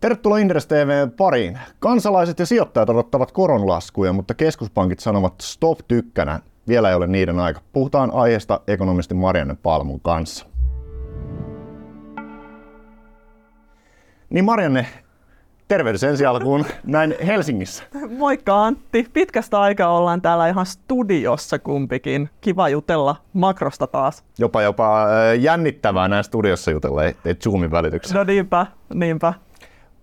Tervetuloa Inderes TVn pariin. Kansalaiset ja sijoittajat odottavat koronlaskuja, mutta keskuspankit sanovat stop tykkänä. Vielä ei ole niiden aika. Puhutaan aiheesta ekonomisti Marianne Palmun kanssa. Niin Marianne, tervehdys ensi alkuun näin Helsingissä. Moikka Antti. Pitkästä aikaa ollaan täällä ihan studiossa kumpikin. Kiva jutella makrosta taas. Jopa jopa äh, jännittävää näin studiossa jutella, ei Zoomin välityksessä. No niinpä, niinpä.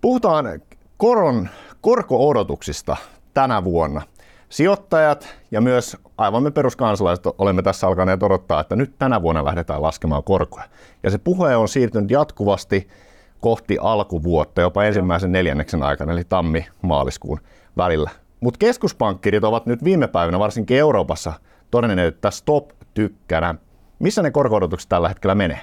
Puhutaan koron, korko-odotuksista tänä vuonna. Sijoittajat ja myös aivan me peruskansalaiset olemme tässä alkaneet odottaa, että nyt tänä vuonna lähdetään laskemaan korkoja. Ja se puhe on siirtynyt jatkuvasti kohti alkuvuotta, jopa ensimmäisen neljänneksen aikana, eli tammi-maaliskuun välillä. Mutta keskuspankkirit ovat nyt viime päivinä, varsinkin Euroopassa, todenneet, että stop tykkänä. Missä ne korko tällä hetkellä menee?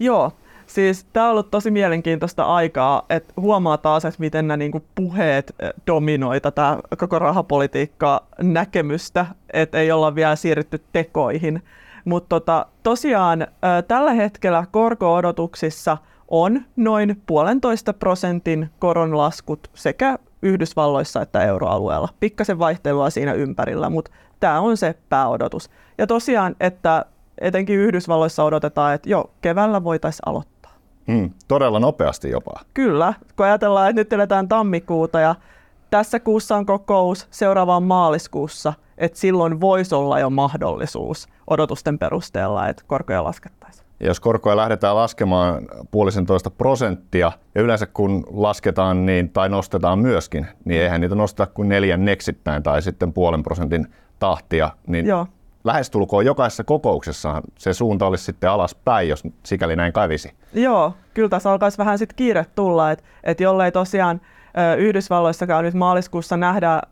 Joo, Siis tämä on ollut tosi mielenkiintoista aikaa, että huomaa taas, että miten nämä niinku puheet eh, dominoi tätä koko rahapolitiikkaa näkemystä, että ei olla vielä siirrytty tekoihin. Mutta tota, tosiaan tällä hetkellä korko-odotuksissa on noin puolentoista prosentin koronlaskut sekä Yhdysvalloissa että euroalueella. Pikkasen vaihtelua siinä ympärillä, mutta tämä on se pääodotus. Ja tosiaan, että etenkin Yhdysvalloissa odotetaan, että jo keväällä voitaisiin aloittaa. Hmm, todella nopeasti jopa. Kyllä, kun ajatellaan, että nyt eletään tammikuuta ja tässä kuussa on kokous, seuraavaan maaliskuussa, että silloin voisi olla jo mahdollisuus odotusten perusteella, että korkoja laskettaisiin. Ja jos korkoja lähdetään laskemaan puolisentoista prosenttia, ja yleensä kun lasketaan niin, tai nostetaan myöskin, niin eihän niitä nosteta kuin neljän neksittäin tai sitten puolen prosentin tahtia, niin Joo lähestulkoon jokaisessa kokouksessa se suunta olisi sitten alaspäin, jos sikäli näin kävisi. Joo, kyllä tässä alkaisi vähän sitten kiire tulla, että et jollei tosiaan Yhdysvalloissakaan nyt maaliskuussa nähdä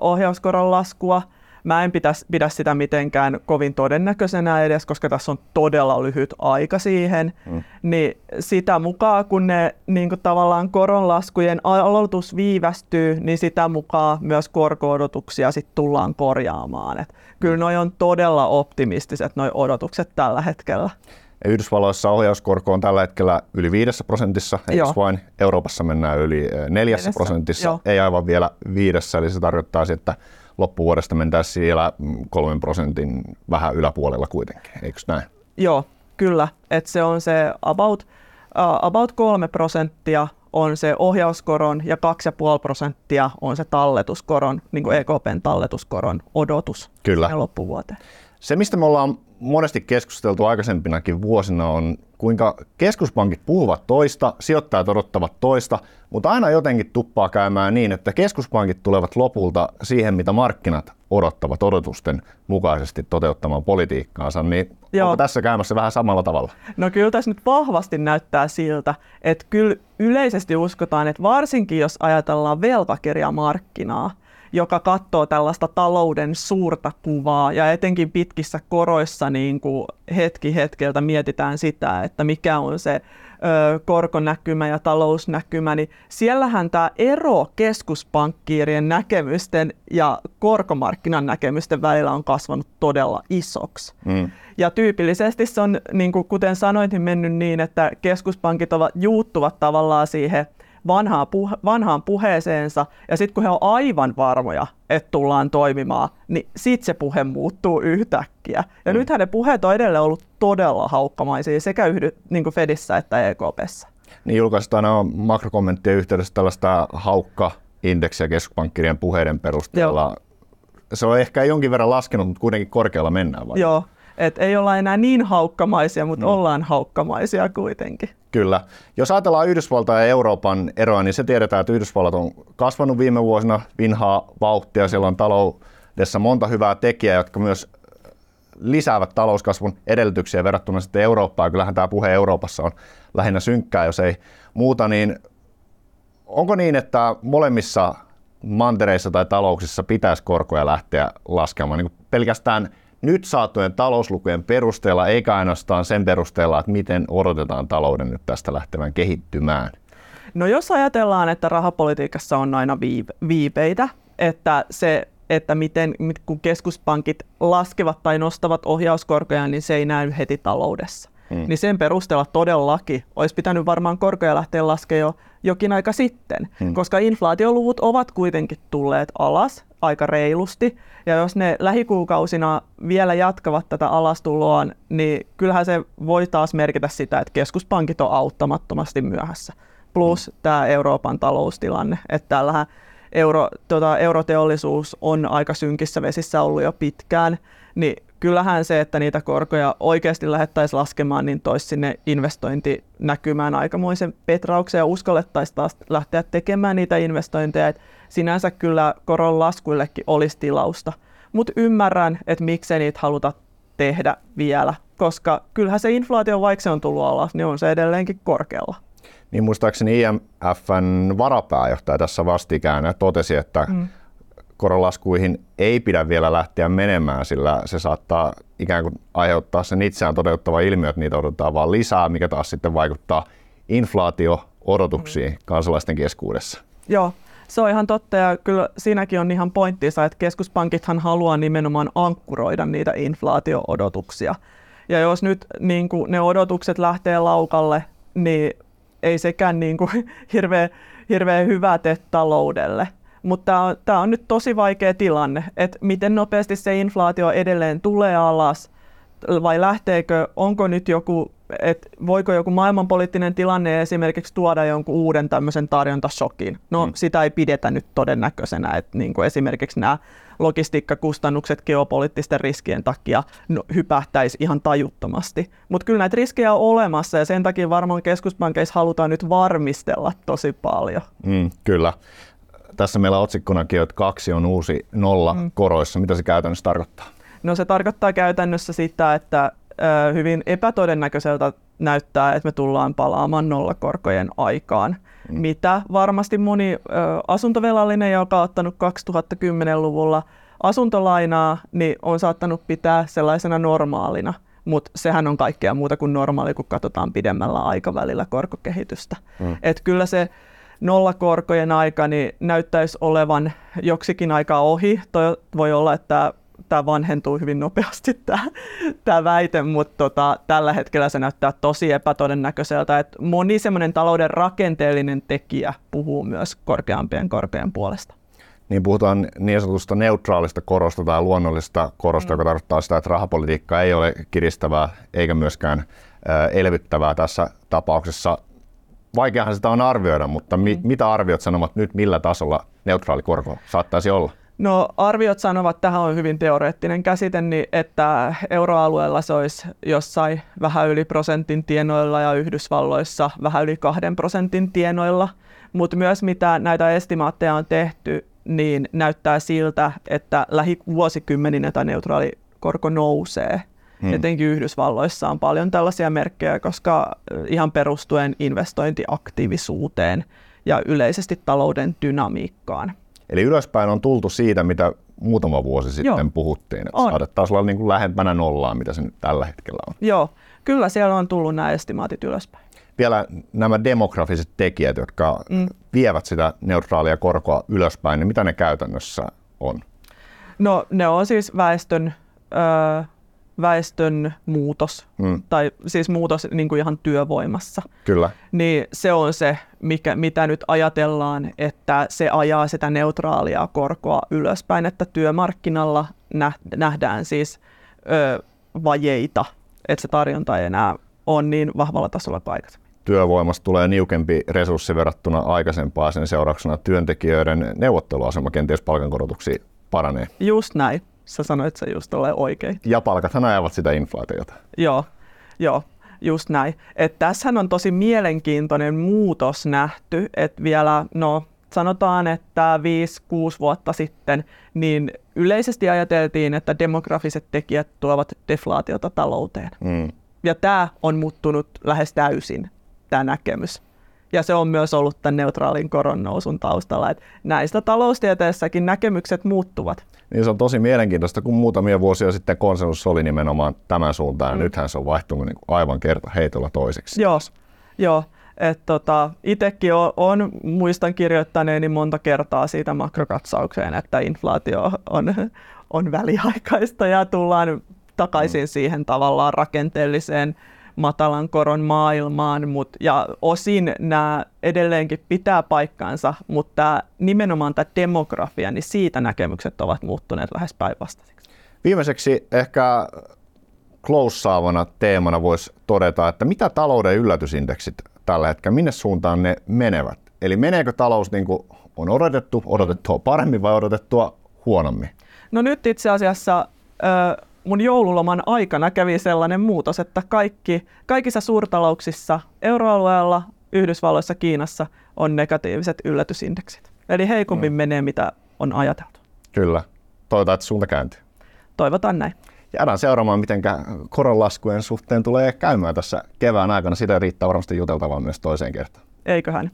ohjauskoron laskua, Mä en pitäisi, pidä sitä mitenkään kovin todennäköisenä edes, koska tässä on todella lyhyt aika siihen. Mm. Niin sitä mukaan, kun ne niin kuin tavallaan koronlaskujen aloitus viivästyy, niin sitä mukaan myös korko-odotuksia sit tullaan korjaamaan. Et kyllä noi on todella optimistiset noi odotukset tällä hetkellä. Yhdysvalloissa ohjauskorko on tällä hetkellä yli 5 prosentissa, eikö vain? Euroopassa mennään yli 4 prosentissa, Joo. ei aivan vielä viidessä, eli se tarkoittaa, että loppuvuodesta mentäisiin siellä kolmen prosentin vähän yläpuolella kuitenkin, eikö näin? Joo, kyllä. Et se on se about, uh, about kolme prosenttia on se ohjauskoron ja 2,5 prosenttia on se talletuskoron, niin kuin EKPn talletuskoron odotus Kyllä. loppuvuoteen. Se, mistä me ollaan monesti keskusteltu aikaisempinakin vuosina, on kuinka keskuspankit puhuvat toista, sijoittajat odottavat toista, mutta aina jotenkin tuppaa käymään niin, että keskuspankit tulevat lopulta siihen, mitä markkinat odottavat odotusten mukaisesti toteuttamaan politiikkaansa, niin Joo. onko tässä käymässä vähän samalla tavalla? No kyllä tässä nyt vahvasti näyttää siltä, että kyllä yleisesti uskotaan, että varsinkin jos ajatellaan velkakirjamarkkinaa, joka katsoo tällaista talouden suurta kuvaa ja etenkin pitkissä koroissa niin kuin hetki hetkeltä mietitään sitä, että mikä on se ö, korkonäkymä ja talousnäkymä, niin siellähän tämä ero keskuspankkiirien näkemysten ja korkomarkkinan näkemysten välillä on kasvanut todella isoksi. Mm. Ja tyypillisesti se on, niin kuin kuten sanoin, niin mennyt niin, että keskuspankit ovat, juuttuvat tavallaan siihen – vanhaan, puhe, vanhaan puheeseensa, ja sitten kun he on aivan varmoja, että tullaan toimimaan, niin sitten se puhe muuttuu yhtäkkiä. Ja mm. nythän ne puheet on edelleen ollut todella haukkamaisia sekä yhdy, niin kuin Fedissä että EKPssä. Niin julkaistaan aina makrokommenttien yhteydessä tällaista haukka-indeksiä keskuspankkirien puheiden perusteella. Joo. Se on ehkä jonkin verran laskenut, mutta kuitenkin korkealla mennään. Vai? Joo, et ei olla enää niin haukkamaisia, mutta mm. ollaan haukkamaisia kuitenkin. Kyllä. Jos ajatellaan Yhdysvaltaa ja Euroopan eroa, niin se tiedetään, että Yhdysvallat on kasvanut viime vuosina vinhaa vauhtia. Siellä on taloudessa monta hyvää tekijää, jotka myös lisäävät talouskasvun edellytyksiä verrattuna sitten Eurooppaan. Kyllähän tämä puhe Euroopassa on lähinnä synkkää, jos ei muuta. Niin onko niin, että molemmissa mantereissa tai talouksissa pitäisi korkoja lähteä laskemaan niin pelkästään – nyt saatujen talouslukujen perusteella, eikä ainoastaan sen perusteella, että miten odotetaan talouden nyt tästä lähtevän kehittymään? No jos ajatellaan, että rahapolitiikassa on aina viipeitä, että se että miten, kun keskuspankit laskevat tai nostavat ohjauskorkoja, niin se ei näy heti taloudessa. Hmm. Niin sen perusteella todellakin olisi pitänyt varmaan korkoja lähteä laskemaan jo jokin aika sitten, hmm. koska inflaatioluvut ovat kuitenkin tulleet alas aika reilusti. Ja jos ne lähikuukausina vielä jatkavat tätä alastuloa, niin kyllähän se voi taas merkitä sitä, että keskuspankit on auttamattomasti myöhässä. Plus hmm. tämä Euroopan taloustilanne, että täällähän euro, tota, euroteollisuus on aika synkissä vesissä ollut jo pitkään, niin kyllähän se, että niitä korkoja oikeasti lähettäisiin laskemaan, niin toisi sinne investointinäkymään aikamoisen petrauksen ja uskallettaisiin taas lähteä tekemään niitä investointeja. Et sinänsä kyllä koron laskuillekin olisi tilausta, mutta ymmärrän, että miksei niitä haluta tehdä vielä, koska kyllähän se inflaatio, vaikka se on tullut alas, niin on se edelleenkin korkealla. Niin muistaakseni IMFn varapääjohtaja tässä vastikään totesi, että mm koronlaskuihin ei pidä vielä lähteä menemään, sillä se saattaa ikään kuin aiheuttaa sen itseään toteuttava ilmiö, että niitä odotetaan vaan lisää, mikä taas sitten vaikuttaa inflaatio-odotuksiin mm. kansalaisten keskuudessa. Joo, se on ihan totta ja kyllä siinäkin on ihan pointtinsa, että keskuspankithan haluaa nimenomaan ankkuroida niitä inflaatio-odotuksia. Ja jos nyt niin kuin ne odotukset lähtee laukalle, niin ei sekään niin kuin hirveän, hirveän hyvä tee taloudelle. Mutta tämä on nyt tosi vaikea tilanne, että miten nopeasti se inflaatio edelleen tulee alas, vai lähteekö, onko nyt joku, että voiko joku maailmanpoliittinen tilanne esimerkiksi tuoda jonkun uuden tämmöisen tarjontashokin. No mm. sitä ei pidetä nyt todennäköisenä, että niin kuin esimerkiksi nämä logistiikkakustannukset geopoliittisten riskien takia no, hypähtäisi ihan tajuttomasti. Mutta kyllä näitä riskejä on olemassa ja sen takia varmaan keskuspankeissa halutaan nyt varmistella tosi paljon. Mm, kyllä tässä meillä otsikkonakin, että kaksi on uusi nolla mm. koroissa. Mitä se käytännössä tarkoittaa? No se tarkoittaa käytännössä sitä, että hyvin epätodennäköiseltä näyttää, että me tullaan palaamaan nollakorkojen aikaan. Mm. Mitä varmasti moni asuntovelallinen, joka on ottanut 2010-luvulla asuntolainaa, niin on saattanut pitää sellaisena normaalina. Mutta sehän on kaikkea muuta kuin normaali, kun katsotaan pidemmällä aikavälillä korkokehitystä. Mm. Et kyllä se nollakorkojen aika niin näyttäisi olevan joksikin aikaa ohi. Toi voi olla, että tämä vanhentuu hyvin nopeasti tämä, tämä väite, mutta tota, tällä hetkellä se näyttää tosi epätodennäköiseltä, että moni semmoinen talouden rakenteellinen tekijä puhuu myös korkeampien korkojen puolesta. Niin puhutaan niin sanotusta neutraalista korosta tai luonnollisesta korosta, mm. joka tarkoittaa sitä, että rahapolitiikka ei ole kiristävää eikä myöskään elvyttävää tässä tapauksessa vaikeahan sitä on arvioida, mutta mi- mm. mitä arviot sanovat nyt, millä tasolla neutraali korko saattaisi olla? No arviot sanovat, tähän on hyvin teoreettinen käsite, niin että euroalueella se olisi jossain vähän yli prosentin tienoilla ja Yhdysvalloissa vähän yli kahden prosentin tienoilla. Mutta myös mitä näitä estimaatteja on tehty, niin näyttää siltä, että lähivuosikymmeninä tämä neutraali korko nousee. Hmm. Etenkin Yhdysvalloissa on paljon tällaisia merkkejä, koska ihan perustuen investointiaktiivisuuteen ja yleisesti talouden dynamiikkaan. Eli ylöspäin on tultu siitä, mitä muutama vuosi sitten Joo. puhuttiin, että saatettaisiin olla niin kuin lähempänä nollaa, mitä se nyt tällä hetkellä on. Joo, kyllä siellä on tullut nämä estimaatit ylöspäin. Vielä nämä demografiset tekijät, jotka mm. vievät sitä neutraalia korkoa ylöspäin, niin mitä ne käytännössä on? No ne on siis väestön ö, väestön muutos, mm. tai siis muutos niin kuin ihan työvoimassa. Kyllä. Niin se on se, mikä, mitä nyt ajatellaan, että se ajaa sitä neutraalia korkoa ylöspäin, että työmarkkinalla nähdään siis ö, vajeita, että se tarjonta ei enää ole niin vahvalla tasolla aikaisemmin. Työvoimasta tulee niukempi resurssi verrattuna aikaisempaan, sen seurauksena työntekijöiden neuvotteluasema kenties palkankorotuksiin paranee. Just näin sä sanoit se just ole oikein. Ja palkathan ajavat sitä inflaatiota. Joo, joo, just näin. Et tässähän on tosi mielenkiintoinen muutos nähty, että vielä, no sanotaan, että 5-6 vuotta sitten, niin yleisesti ajateltiin, että demografiset tekijät tuovat deflaatiota talouteen. Mm. Ja tämä on muuttunut lähes täysin, tämä näkemys. Ja se on myös ollut tämän neutraalin koronnousun taustalla, että näistä taloustieteessäkin näkemykset muuttuvat. Niin se on tosi mielenkiintoista, kun muutamia vuosia sitten konsensus oli nimenomaan tämän suuntaan, mm. ja nythän se on vaihtunut niin aivan kerta heitolla toiseksi. Joo, joo. että tota, itsekin on, on, muistan kirjoittaneeni monta kertaa siitä makrokatsaukseen, että inflaatio on, on väliaikaista ja tullaan takaisin mm. siihen tavallaan rakenteelliseen matalan koron maailmaan, mut, ja osin nämä edelleenkin pitää paikkaansa, mutta nimenomaan tämä demografia, niin siitä näkemykset ovat muuttuneet lähes päinvastaisiksi. Viimeiseksi ehkä close-saavana teemana voisi todeta, että mitä talouden yllätysindeksit tällä hetkellä, minne suuntaan ne menevät? Eli meneekö talous niin kuin on odotettu, odotettua paremmin vai odotettua huonommin? No nyt itse asiassa mun joululoman aikana kävi sellainen muutos, että kaikki, kaikissa suurtalouksissa euroalueella, Yhdysvalloissa, Kiinassa on negatiiviset yllätysindeksit. Eli heikommin mm. menee, mitä on ajateltu. Kyllä. Toivotaan, että suunta kääntyy. Toivotaan näin. Jäädään seuraamaan, miten koronlaskujen suhteen tulee käymään tässä kevään aikana. Sitä riittää varmasti juteltavaa myös toiseen kertaan. Eiköhän.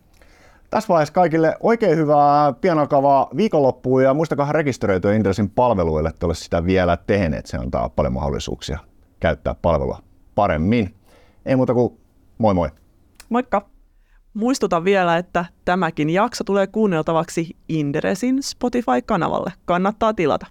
Tässä vaiheessa kaikille oikein hyvää pian alkavaa viikonloppua ja muistakaa rekisteröityä Inderesin palveluille, että ole sitä vielä tehneet. Se antaa paljon mahdollisuuksia käyttää palvelua paremmin. Ei muuta kuin moi moi. Moikka. Muistutan vielä, että tämäkin jakso tulee kuunneltavaksi Inderesin Spotify-kanavalle. Kannattaa tilata.